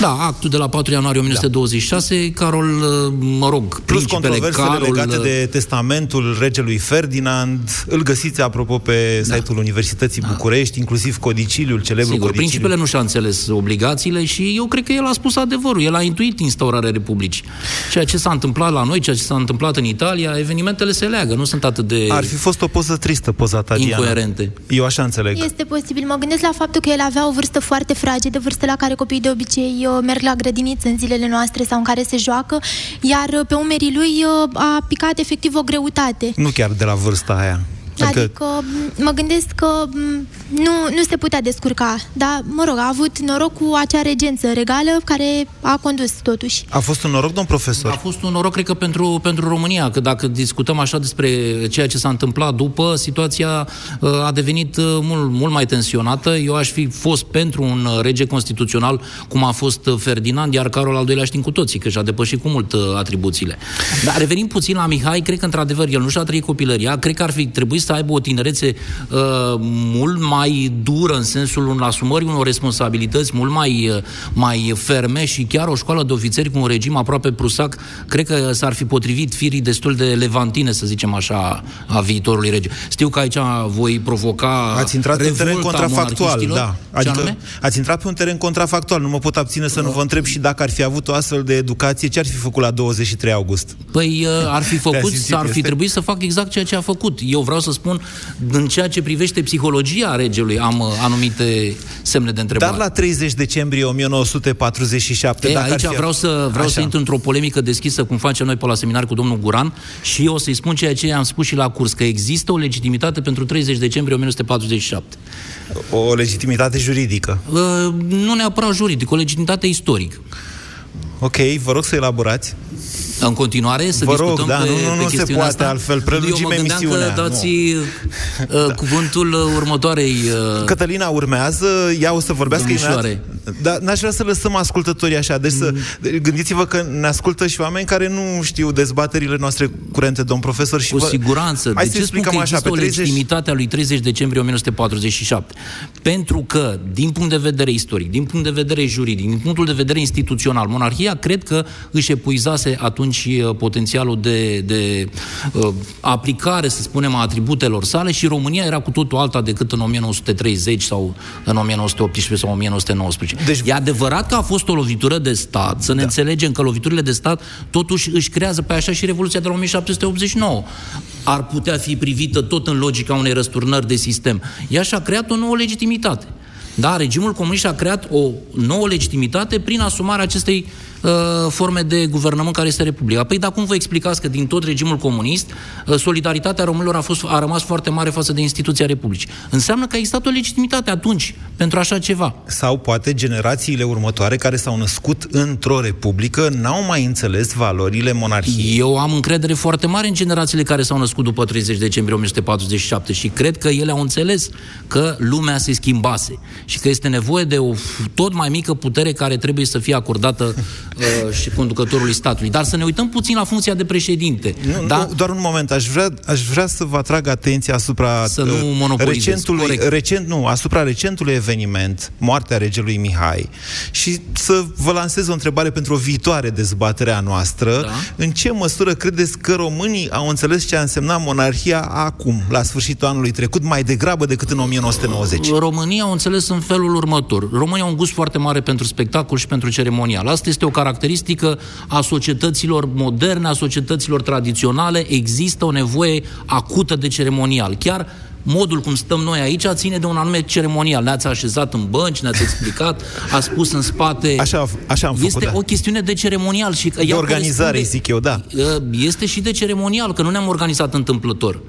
Speaker 11: Da, actul de la 4 ianuarie 1926, Carol, uh, mă rog,
Speaker 13: plus
Speaker 11: principele
Speaker 13: controversele
Speaker 11: Carol...
Speaker 13: legate
Speaker 11: uh,
Speaker 13: de testamentul regelui Ferdinand. Îl găsiți, apropo, pe site-ul Universității București, inclusiv codiciliul, celebrul
Speaker 11: Sigur,
Speaker 13: codiciliu.
Speaker 11: principele nu și-a înțeles obligațiile și eu cred că el a spus adevărul. El a intuit instaurarea Republicii. Ceea ce s-a întâmplat la noi, ceea ce s-a întâmplat în Italia, evenimentele se leagă, nu sunt atât de
Speaker 13: Ar fi fost o poză tristă, poza ta, Diana.
Speaker 11: incoerente.
Speaker 13: Eu așa înțeleg.
Speaker 19: Este posibil. Mă gândesc la faptul că el avea o vârstă foarte fragedă, vârstă la care copiii de obicei uh, merg la grădiniță în zilele noastre sau în care se joacă, iar uh, pe umerii lui uh, a picat efectiv o greutate.
Speaker 13: Nu chiar de la vârsta aia.
Speaker 19: Adică, adică m, mă gândesc că m, nu, nu se putea descurca, dar, mă rog, a avut noroc cu acea regență regală care a condus totuși.
Speaker 13: A fost un noroc, domn profesor?
Speaker 11: A fost un noroc, cred că, pentru, pentru România, că dacă discutăm așa despre ceea ce s-a întâmplat după, situația uh, a devenit uh, mult, mult mai tensionată. Eu aș fi fost pentru un uh, rege constituțional, cum a fost uh, Ferdinand, iar Carol al II-lea știm cu toții, că și-a depășit cu mult uh, atribuțiile. Dar revenim puțin la Mihai, cred că, într-adevăr, el nu și-a trăit copilăria, cred că ar fi trebuit să aibă o tinerețe uh, mult mai dură în sensul un asumării unor responsabilități mult mai, uh, mai ferme și chiar o școală de ofițeri cu un regim aproape prusac, cred că s-ar fi potrivit firii destul de levantine, să zicem așa, a viitorului rege. Știu că aici voi provoca
Speaker 13: Ați intrat pe un teren
Speaker 11: revolta
Speaker 13: contrafactual,
Speaker 11: monarhiștilor.
Speaker 13: da.
Speaker 11: Ce
Speaker 13: Adică
Speaker 11: anume?
Speaker 13: ați intrat pe un teren contrafactual. Nu mă pot abține să nu vă întreb și dacă ar fi avut o astfel de educație, ce ar fi făcut la 23 august?
Speaker 11: Păi uh, ar fi făcut,
Speaker 13: simțit
Speaker 11: ar fi
Speaker 13: este?
Speaker 11: trebuit să fac exact ceea ce a făcut. Eu vreau să spun, în ceea ce privește psihologia regelui, am uh, anumite semne de întrebare.
Speaker 13: Dar la 30 decembrie 1947,
Speaker 11: E,
Speaker 13: dacă
Speaker 11: aici
Speaker 13: ar fi...
Speaker 11: vreau să, vreau să
Speaker 13: Așa.
Speaker 11: intru într-o polemică deschisă, cum facem noi pe la seminar cu domnul Guran, și eu o să-i spun ceea ce am spus și la curs, că există o legitimitate pentru 30 decembrie 1947.
Speaker 13: O legitimitate juridică.
Speaker 11: Uh, nu neapărat juridic, o legitimitate istorică.
Speaker 13: Ok, vă rog să elaborați.
Speaker 11: În continuare să
Speaker 13: Vă rog,
Speaker 11: discutăm
Speaker 13: da,
Speaker 11: pe,
Speaker 13: nu, nu,
Speaker 11: pe
Speaker 13: nu se
Speaker 11: chestiunea
Speaker 13: poate
Speaker 11: asta?
Speaker 13: altfel, prelungim
Speaker 11: Eu mă gândeam
Speaker 13: emisiunea,
Speaker 11: că dați
Speaker 13: nu.
Speaker 11: uh, cuvântul uh, următoarei... Uh,
Speaker 13: Cătălina urmează, ea o să vorbească
Speaker 11: Domnișoare.
Speaker 13: imediat. Dar n-aș vrea să lăsăm ascultătorii așa. Deci să,
Speaker 11: Mm.
Speaker 13: gândiți-vă că ne ascultă și oameni care nu știu dezbaterile noastre curente, domn profesor. Și
Speaker 11: Cu
Speaker 13: vă...
Speaker 11: siguranță.
Speaker 13: Hai
Speaker 11: de
Speaker 13: să
Speaker 11: ce spun
Speaker 13: explicăm
Speaker 11: că
Speaker 13: așa,
Speaker 11: există
Speaker 13: pe
Speaker 11: o
Speaker 13: 30...
Speaker 11: legitimitate a lui 30 decembrie 1947? Pentru că, din punct de vedere istoric, din punct de vedere juridic, din punctul de vedere instituțional, monarhia cred că își epuizase atunci uh, potențialul de, de uh, aplicare, să spunem, a atributelor sale și România era cu totul alta decât în 1930 sau în 1918 sau 1919. Deci... E adevărat că a fost o lovitură de stat, să ne da. înțelegem că loviturile de stat totuși își creează pe așa și Revoluția de la 1789. Ar putea fi privită tot în logica unei răsturnări de sistem. Ea și-a creat o nouă legitimitate. Da, regimul comunist a creat o nouă legitimitate prin asumarea acestei uh, forme de guvernământ care este Republica. Păi, dar cum vă explicați că din tot regimul comunist uh, solidaritatea românilor a, fost, a rămas foarte mare față de instituția Republicii? Înseamnă că a existat o legitimitate atunci pentru așa ceva.
Speaker 13: Sau poate generațiile următoare care s-au născut într-o republică n-au mai înțeles valorile monarhiei.
Speaker 11: Eu am încredere foarte mare în generațiile care s-au născut după 30 decembrie 1947 și cred că ele au înțeles că lumea se schimbase și că este nevoie de o f- tot mai mică putere care trebuie să fie acordată uh, și conducătorului statului. Dar să ne uităm puțin la funcția de președinte.
Speaker 13: Nu,
Speaker 11: da?
Speaker 13: nu, doar un moment, aș vrea, aș vrea să vă atrag atenția asupra
Speaker 11: Să nu
Speaker 13: uh,
Speaker 11: monopolizez,
Speaker 13: recentului,
Speaker 11: corect.
Speaker 13: recent, nu, asupra recentului eveniment, moartea regelui Mihai, și să vă lansez o întrebare pentru o viitoare dezbatere a noastră. Da. În ce măsură credeți că românii au înțeles ce a însemnat monarhia acum, la sfârșitul anului trecut, mai degrabă decât în 1990?
Speaker 11: România au înțeles în felul următor. România au un gust foarte mare pentru spectacol și pentru ceremonial. Asta este o caracteristică a societăților moderne, a societăților tradiționale. Există o nevoie acută de ceremonial. Chiar modul cum stăm noi aici ține de un anume ceremonial. Ne-ați așezat în bănci, ne-ați explicat, a spus în spate...
Speaker 13: Așa, așa am făcut,
Speaker 11: Este
Speaker 13: da.
Speaker 11: o chestiune de ceremonial. și că
Speaker 13: De
Speaker 11: ea
Speaker 13: organizare,
Speaker 11: corespunde-
Speaker 13: zic eu, da.
Speaker 11: Este și de ceremonial, că nu ne-am organizat întâmplător.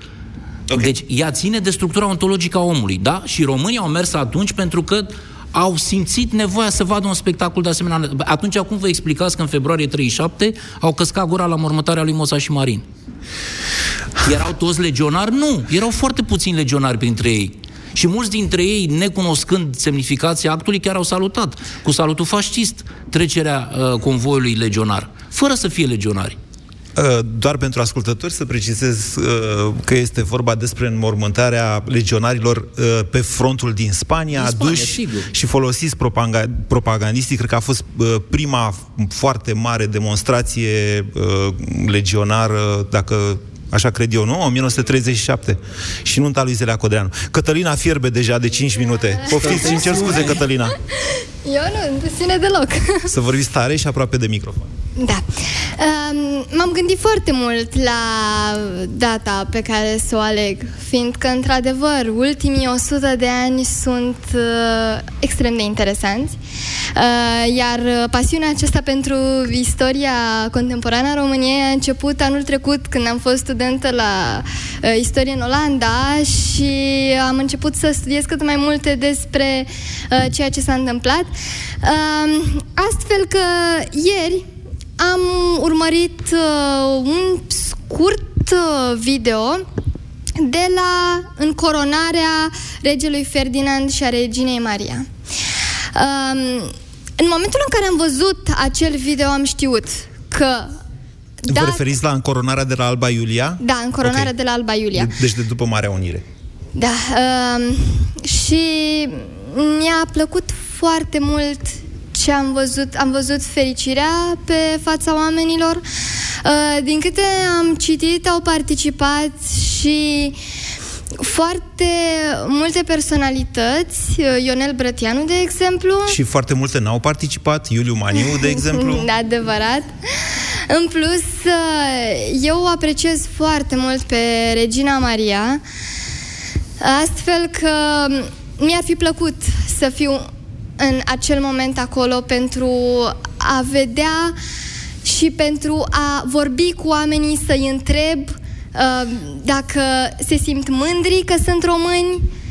Speaker 11: Okay. Deci ea ține de structura ontologică a omului, da? Și românii au mers atunci pentru că au simțit nevoia să vadă un spectacol de asemenea. Atunci, acum vă explicați că în februarie 37 au căscat gura la mormântarea lui Mosa și Marin. Erau toți legionari? Nu. Erau foarte puțini legionari printre ei. Și mulți dintre ei, necunoscând semnificația actului, chiar au salutat cu salutul fascist trecerea uh, convoiului legionar, fără să fie legionari.
Speaker 13: Uh, Doar pentru ascultători să precizez uh, că este vorba despre înmormântarea legionarilor uh, pe frontul din Spania,
Speaker 11: Din Spania,
Speaker 13: aduși
Speaker 11: sigur.
Speaker 13: și folosiți propanga- propagandistic. Cred că a fost uh, prima foarte mare demonstrație uh, legionară, dacă Așa cred eu, nu? 1937. Și nunta lui Zelea Codreanu. Cătălina fierbe deja de 5 minute. Poftiți și îmi cer scuze, Cătălina.
Speaker 20: Eu nu, de sine deloc.
Speaker 13: Să vorbiți tare și aproape de microfon.
Speaker 20: Da. Um, m-am gândit foarte mult la data pe care să o aleg, fiindcă, într-adevăr, ultimii 100 de ani sunt uh, extrem de interesanți, uh, iar pasiunea aceasta pentru istoria contemporană a României a început anul trecut, când am fost studentă la uh, istorie în Olanda și am început să studiez cât mai multe despre uh, ceea ce s-a întâmplat. Uh, astfel că ieri am urmărit uh, un scurt uh, video de la încoronarea regelui Ferdinand și a reginei Maria. Um, în momentul în care am văzut acel video am știut că Da.
Speaker 13: Vă referiți la încoronarea de la Alba Iulia?
Speaker 20: Da, în coronarea de la Alba Iulia.
Speaker 13: De- Deci de după Marea Unire.
Speaker 20: Da, um, și mi-a plăcut foarte mult ce am văzut. Am văzut fericirea pe fața oamenilor. Uh, din câte am citit, au participat și foarte multe personalități, uh, Ionel Brătianu, de exemplu.
Speaker 13: Și foarte multe n-au participat, Iuliu Maniu, de exemplu.
Speaker 20: Da, adevărat. În plus, uh, eu o apreciez foarte mult pe Regina Maria, astfel că mi-ar fi plăcut să fiu în acel moment acolo pentru a vedea și pentru a vorbi cu oamenii, să-i întreb uh, dacă se simt mândri că sunt români, uh,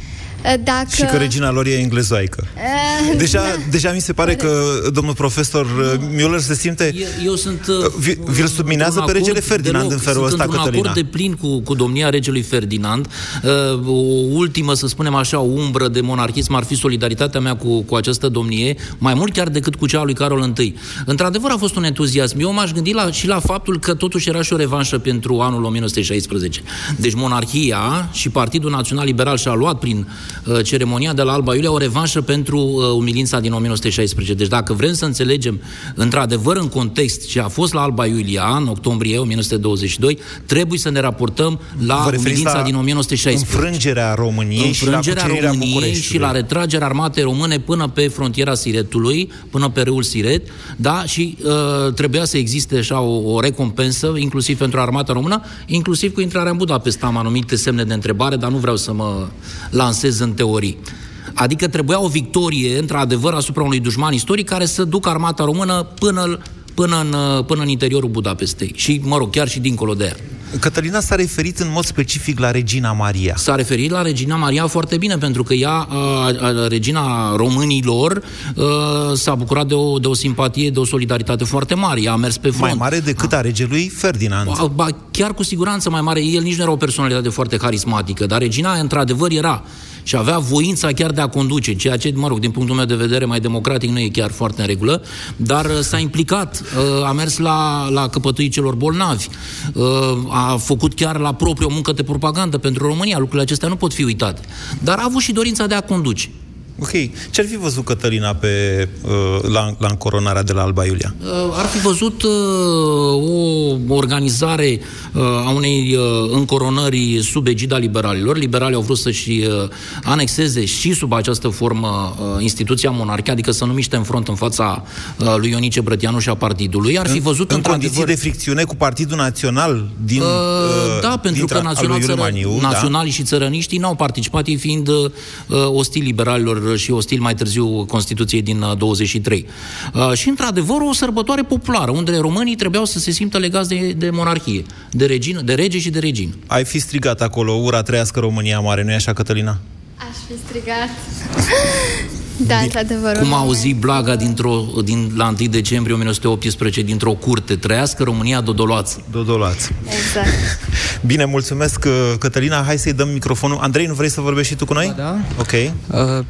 Speaker 20: dacă...
Speaker 13: Și că regina lor e englezoaică.
Speaker 20: Uh,
Speaker 13: Deja, deja mi se pare că domnul profesor uh, Müller se simte...
Speaker 11: Eu, eu sunt... uh,
Speaker 13: Vi, vi-l subminează pe regele Ferdinand în felul ăsta,
Speaker 11: sunt un
Speaker 13: Cătălina.
Speaker 11: acord de plin cu, cu domnia regelui Ferdinand. Uh, o ultimă, să spunem așa, umbră de monarhism ar fi solidaritatea mea cu, cu această domnie, mai mult chiar decât cu cea a lui Carol I. Într-adevăr a fost un entuziasm. Eu m-aș gândi la, și la faptul că totuși era și o revanșă pentru anul 1916. Deci monarhia și Partidul Național Liberal și-a luat prin uh, ceremonia de la Alba Iulia o revanșă pentru uh, umilința din 1916. Deci dacă vrem să înțelegem într-adevăr în context ce a fost la Alba Iulia în octombrie 1922, trebuie să ne raportăm la
Speaker 13: Vă referiți
Speaker 11: umilința
Speaker 13: la
Speaker 11: din 1916
Speaker 13: Înfrângerea României și la
Speaker 11: înfrângerea
Speaker 13: cucerirea
Speaker 11: României
Speaker 13: Bucureștiului.
Speaker 11: și la retragerea armatei române până pe frontiera Siretului, până pe râul Siret, da, și uh, trebuia să existe așa o, o recompensă, inclusiv pentru armata română, inclusiv cu intrarea în Budapesta am anumite semne de întrebare, dar nu vreau să mă lansez în teorii. Adică trebuia o victorie, într-adevăr, asupra unui dușman istoric care să ducă armata română până, până, în, uh, până în interiorul Budapestei. Și, mă rog, chiar și dincolo de ea.
Speaker 13: Cătălina s-a referit în mod specific la Regina Maria.
Speaker 11: S-a referit la Regina Maria foarte bine, pentru că ea, a, a, Regina Românilor, a, s-a bucurat de o, de o simpatie, de o solidaritate foarte mare. Ea a mers pe front.
Speaker 13: Mai mare decât a regelui Ferdinand.
Speaker 11: Ba, ba, chiar cu siguranță mai mare. El nici nu era o personalitate foarte carismatică, dar Regina, într-adevăr, era și avea voința chiar de a conduce, ceea ce, mă rog, din punctul meu de vedere mai democratic nu e chiar foarte în regulă, dar uh, s-a implicat, uh, a mers la, la căpătâii celor bolnavi, uh, a făcut chiar la propriu o muncă de propagandă pentru România, lucrurile acestea nu pot fi uitate. Dar a avut și dorința de a conduce.
Speaker 13: Ok. Ce-ar fi văzut Cătălina pe, uh, la, la încoronarea de la Alba Iulia?
Speaker 11: Uh, ar fi văzut uh, o organizare uh, a unei uh, încoronări sub egida liberalilor. Liberalii au vrut să-și uh, anexeze și sub această formă uh, instituția monarhie, adică să nu miște în front în fața uh, lui Ionice Brătianu și a partidului. Ar fi văzut
Speaker 13: în
Speaker 11: într-adevăr-
Speaker 13: condiții de fricțiune cu Partidul Național din
Speaker 11: Uh,
Speaker 13: uh,
Speaker 11: da, pentru
Speaker 13: dintre-
Speaker 11: că
Speaker 13: al
Speaker 11: național,
Speaker 13: lui Iuliu
Speaker 11: țără,
Speaker 13: Maniu, da.
Speaker 11: naționalii și țărăniștii n-au participat, ei fiind uh, ostili liberalilor și ostil mai târziu Constituției din uh, 23. Uh, și, într-adevăr, o sărbătoare populară, unde românii trebuiau să se simtă legați de, de monarhie, de, regină, de rege și de regină.
Speaker 13: Ai fi strigat acolo, ura trăiască România mare, nu-i așa, Cătălina?
Speaker 20: Aș fi strigat. da, într-adevăr.
Speaker 11: Cum a auzit Blaga dintr-o, din, la 1 decembrie 1918 dintr-o curte, trăiască România dodoloață.
Speaker 13: Dodolață.
Speaker 20: Exact.
Speaker 13: Bine, mulțumesc, uh, Cătălina. Hai să-i dăm microfonul. Andrei, nu vrei să vorbești și tu cu noi?
Speaker 21: Da.
Speaker 13: Ok.
Speaker 21: Uh,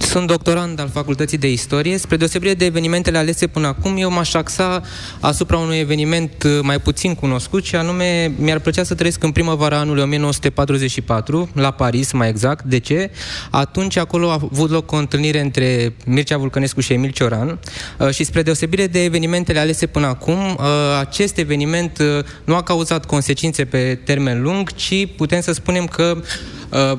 Speaker 21: sunt doctorand al Facultății de Istorie. Spre deosebire de evenimentele alese până acum, eu m-aș axa asupra unui eveniment uh, mai puțin cunoscut și anume mi-ar plăcea să trăiesc în primăvara anului 1944, la Paris mai exact. De ce? Atunci acolo a avut loc o întâlnire între Mircea Vulcănescu și Emil Cioran uh, și spre deosebire de evenimentele alese până acum, uh, acest eveniment uh, nu a cauzat consecințe pe termen lung, ci putem să spunem că uh,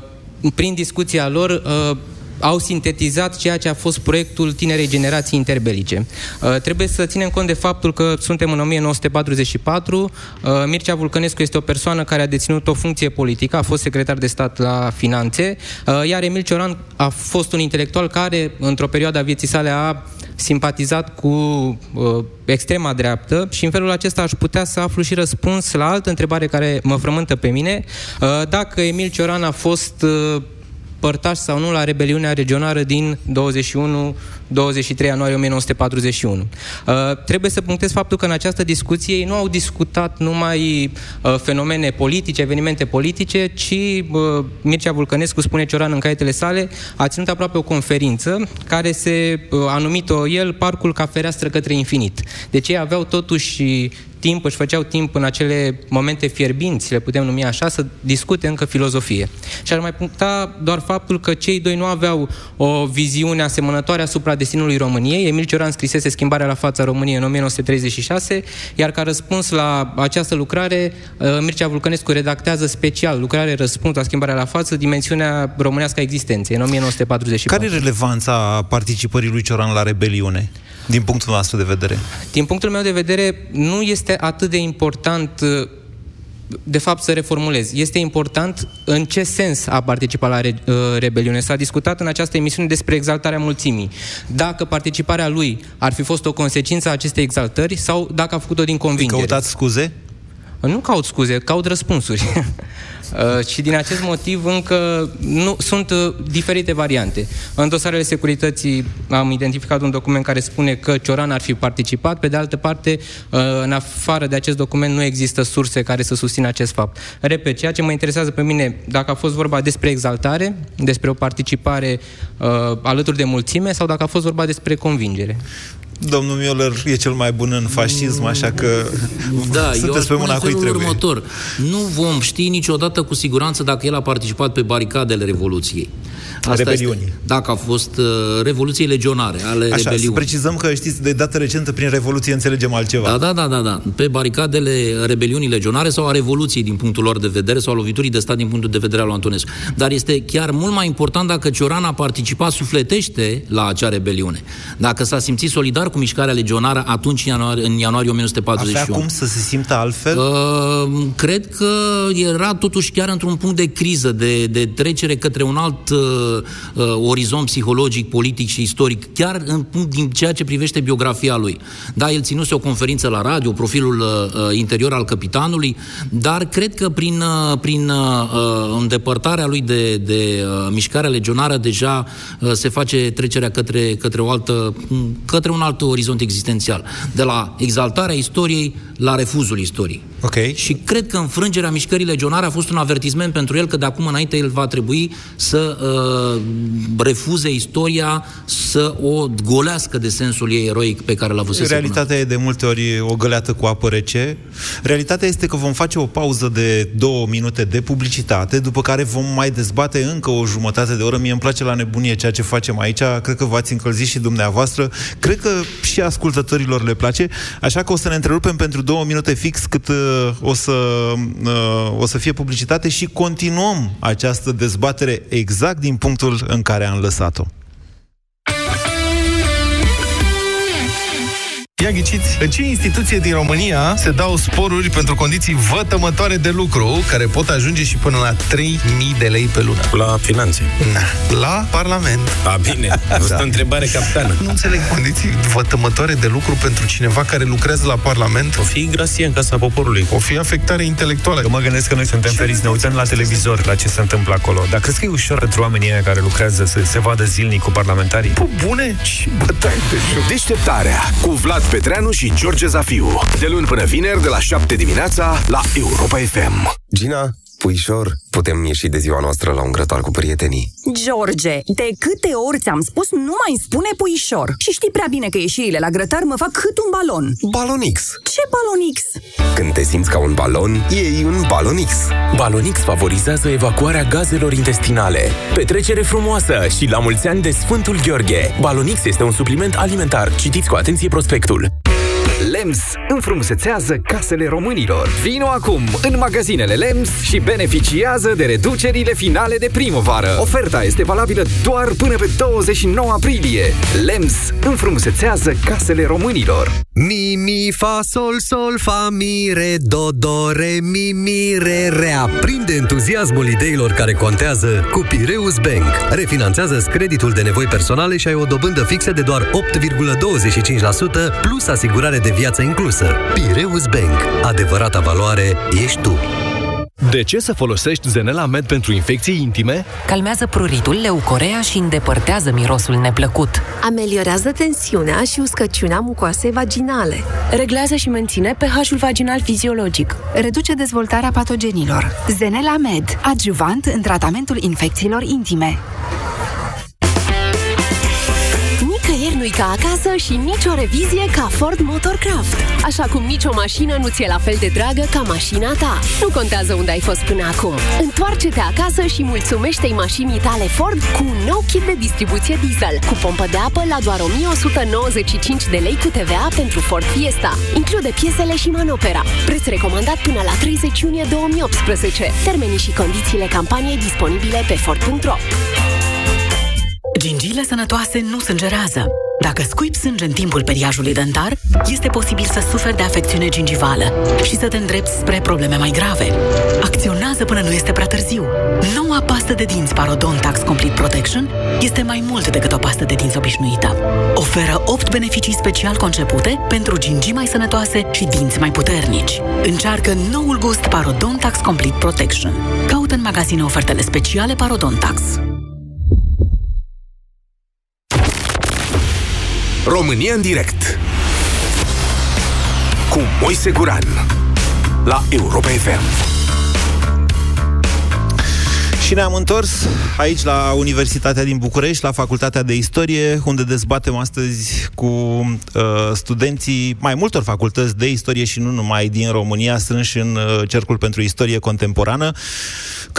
Speaker 21: prin discuția lor uh, au sintetizat ceea ce a fost proiectul tinerei generații interbelice. Uh, trebuie să ținem cont de faptul că suntem în 1944, uh, Mircea Vulcănescu este o persoană care a deținut o funcție politică, a fost secretar de stat la finanțe, uh, iar Emil Cioran a fost un intelectual care, într-o perioadă a vieții sale, a simpatizat cu uh, extrema dreaptă și în felul acesta aș putea să aflu și răspuns la altă întrebare care mă frământă pe mine, uh, dacă Emil Cioran a fost uh, părtaș sau nu la rebeliunea regională din 21-23 ianuarie 1941. Uh, trebuie să punctez faptul că în această discuție ei nu au discutat numai uh, fenomene politice, evenimente politice, ci uh, Mircea Vulcănescu, spune Cioran în caietele sale, a ținut aproape o conferință care se uh, a numit-o el Parcul ca fereastră către infinit. Deci ei aveau totuși timp, își făceau timp în acele momente fierbinți, le putem numi așa, să discute încă filozofie. Și ar mai puncta doar faptul că cei doi nu aveau o viziune asemănătoare asupra destinului României. Emil Cioran scrisese Schimbarea la fața României în 1936, iar ca răspuns la această lucrare, uh, Mircea Vulcănescu redactează special lucrare răspuns la Schimbarea la față, dimensiunea românească a existenței, în 1944.
Speaker 13: Care e relevanța participării lui Cioran la rebeliune? Din punctul nostru de vedere?
Speaker 21: Din punctul meu de vedere, nu este atât de important de fapt, să reformulez. Este important în ce sens a participat la re, uh, rebeliune. S-a discutat în această emisiune despre exaltarea mulțimii. Dacă participarea lui ar fi fost o consecință a acestei exaltări sau dacă a făcut-o din convingere.
Speaker 13: Căutați scuze?
Speaker 21: Nu caut scuze, caut răspunsuri. Uh, și din acest motiv încă nu, sunt uh, diferite variante. În dosarele securității am identificat un document care spune că Cioran ar fi participat, pe de altă parte, uh, în afară de acest document nu există surse care să susțină acest fapt. Repet, ceea ce mă interesează pe mine, dacă a fost vorba despre exaltare, despre o participare uh, alături de mulțime sau dacă a fost vorba despre convingere.
Speaker 13: Domnul Mioller e cel mai bun în fascism, așa că
Speaker 11: da,
Speaker 13: sunteți pe mâna cui trebuie.
Speaker 11: următor. Nu vom ști niciodată cu siguranță dacă el a participat pe baricadele Revoluției.
Speaker 13: Asta rebeliunii.
Speaker 11: Este, dacă a fost uh, revoluții legionare ale
Speaker 13: Așa,
Speaker 11: rebeliunii.
Speaker 13: să precizăm că știți, de dată recentă prin revoluție înțelegem altceva.
Speaker 11: Da, da, da, da, da. Pe baricadele rebeliunii legionare sau a revoluției din punctul lor de vedere sau a loviturii de stat din punctul de vedere al lui Antonescu. Dar este chiar mult mai important dacă Cioran a participat sufletește la acea rebeliune. Dacă s-a simțit solidar cu mișcarea legionară atunci în ianuarie, în ianuarie 1941.
Speaker 13: Avea cum să se simtă altfel?
Speaker 11: Uh, cred că era totuși chiar într-un punct de criză, de, de trecere către un alt uh, uh, orizont psihologic, politic și istoric, chiar în punct din ceea ce privește biografia lui. Da, el ținuse o conferință la radio, profilul uh, uh interior al capitanului, dar cred că prin, uh, prin uh, uh, îndepărtarea lui de, de uh, mișcarea legionară deja uh, se face trecerea către, către, o altă, către un alt orizont existențial. De la exaltarea istoriei la refuzul istoriei.
Speaker 13: Okay.
Speaker 11: Și cred că înfrângerea mișcării legionare a fost un avertisment pentru el că de acum înainte el va trebui să uh, refuze istoria, să o golească de sensul ei eroic pe care l-a văzut.
Speaker 13: Realitatea e de multe ori o găleată cu apă rece. Realitatea este că vom face o pauză de două minute de publicitate, după care vom mai dezbate încă o jumătate de oră. Mie îmi place la nebunie ceea ce facem aici. Cred că v-ați încălzit și dumneavoastră. Cred că și ascultătorilor le place. Așa că o să ne întrerupem pentru două minute fix cât uh, o să, uh, o să fie publicitate și continuăm această dezbatere exact din punctul în care am lăsat-o. Ia ghiciți, în ce instituție din România se dau sporuri pentru condiții vătămătoare de lucru, care pot ajunge și până la 3.000 de lei pe lună?
Speaker 14: La finanțe.
Speaker 13: Na, la Parlament.
Speaker 14: A, bine. Asta da. o întrebare captană.
Speaker 13: Nu înțeleg condiții vătămătoare de lucru pentru cineva care lucrează la Parlament.
Speaker 14: O fi grasie în Casa Poporului.
Speaker 13: O fi afectare intelectuală.
Speaker 14: Eu mă gândesc că noi suntem feriți, ne uităm la televizor la ce se întâmplă acolo. Dar crezi că e ușor pentru oamenii care lucrează să se vadă zilnic cu parlamentarii?
Speaker 13: Pă, bune și bătaie de joc.
Speaker 3: Deșteptarea cu Vlad Petreanu și George Zafiu. De luni până vineri, de la 7 dimineața, la Europa FM.
Speaker 22: Gina, puișor, putem ieși de ziua noastră la un grătar cu prietenii.
Speaker 23: George, de câte ori ți-am spus nu mai spune puișor? Și știi prea bine că ieșirile la grătar mă fac cât un balon.
Speaker 22: Balonix.
Speaker 23: Ce balonix?
Speaker 22: Când te simți ca un balon, iei un Balonix.
Speaker 24: Balonix favorizează evacuarea gazelor intestinale. Petrecere frumoasă și la mulți ani de Sfântul Gheorghe. Balonix este un supliment alimentar. Citiți cu atenție prospectul.
Speaker 25: LEMS înfrumusețează casele românilor. Vino acum în magazinele LEMS și beneficiază de reducerile finale de primăvară. Oferta este valabilă doar până pe 29 aprilie. LEMS înfrumusețează casele românilor.
Speaker 9: Mi, mi, fa, sol, sol, fa, mi, re, do, do, re, mi, mi, re, re. Aprinde entuziasmul ideilor care contează cu Pireus Bank. Refinanțează creditul de nevoi personale și ai o dobândă fixă de doar 8,25% plus asigurare de viață inclusă. Pireus Bank. Adevărata valoare ești tu.
Speaker 26: De ce să folosești Zenela Med pentru infecții intime?
Speaker 27: Calmează pruritul, leucorea și îndepărtează mirosul neplăcut.
Speaker 28: Ameliorează tensiunea și uscăciunea mucoasei vaginale.
Speaker 27: Reglează și menține pH-ul vaginal fiziologic.
Speaker 28: Reduce dezvoltarea patogenilor. Zenela Med, adjuvant în tratamentul infecțiilor intime
Speaker 29: nu-i ca acasă și nicio revizie ca Ford Motorcraft. Așa cum nicio mașină nu ți-e la fel de dragă ca mașina ta. Nu contează unde ai fost până acum. Întoarce-te acasă și mulțumește-i mașinii tale Ford cu un nou kit de distribuție diesel, cu pompă de apă la doar 1195 de lei cu TVA pentru Ford Fiesta. Include piesele și manopera. Preț recomandat până la 30 iunie 2018. Termenii și condițiile campaniei disponibile pe Ford.ro.
Speaker 30: Gingiile sănătoase nu sângerează. Dacă scuipi sânge în timpul periajului dentar, este posibil să suferi de afecțiune gingivală și să te îndrepți spre probleme mai grave. Acționează până nu este prea târziu. Noua pastă de dinți Parodontax Complete Protection este mai mult decât o pastă de dinți obișnuită. Oferă 8 beneficii special concepute pentru gingii mai sănătoase și dinți mai puternici. Încearcă noul gust Parodontax Complete Protection. Caută în magazine ofertele speciale Parodontax.
Speaker 3: România în direct cu Moise Guran la Europa FM.
Speaker 13: Și ne-am întors aici la Universitatea din București, la Facultatea de Istorie, unde dezbatem astăzi cu uh, studenții mai multor facultăți de istorie și nu numai din România, strânși în uh, Cercul pentru Istorie Contemporană,